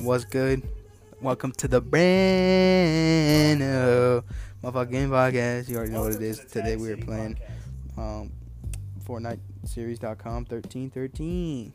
What's good? Welcome to the brand new motherfucking podcast. You already know what it is. Today we are playing um, Fortnite Series.com 1313.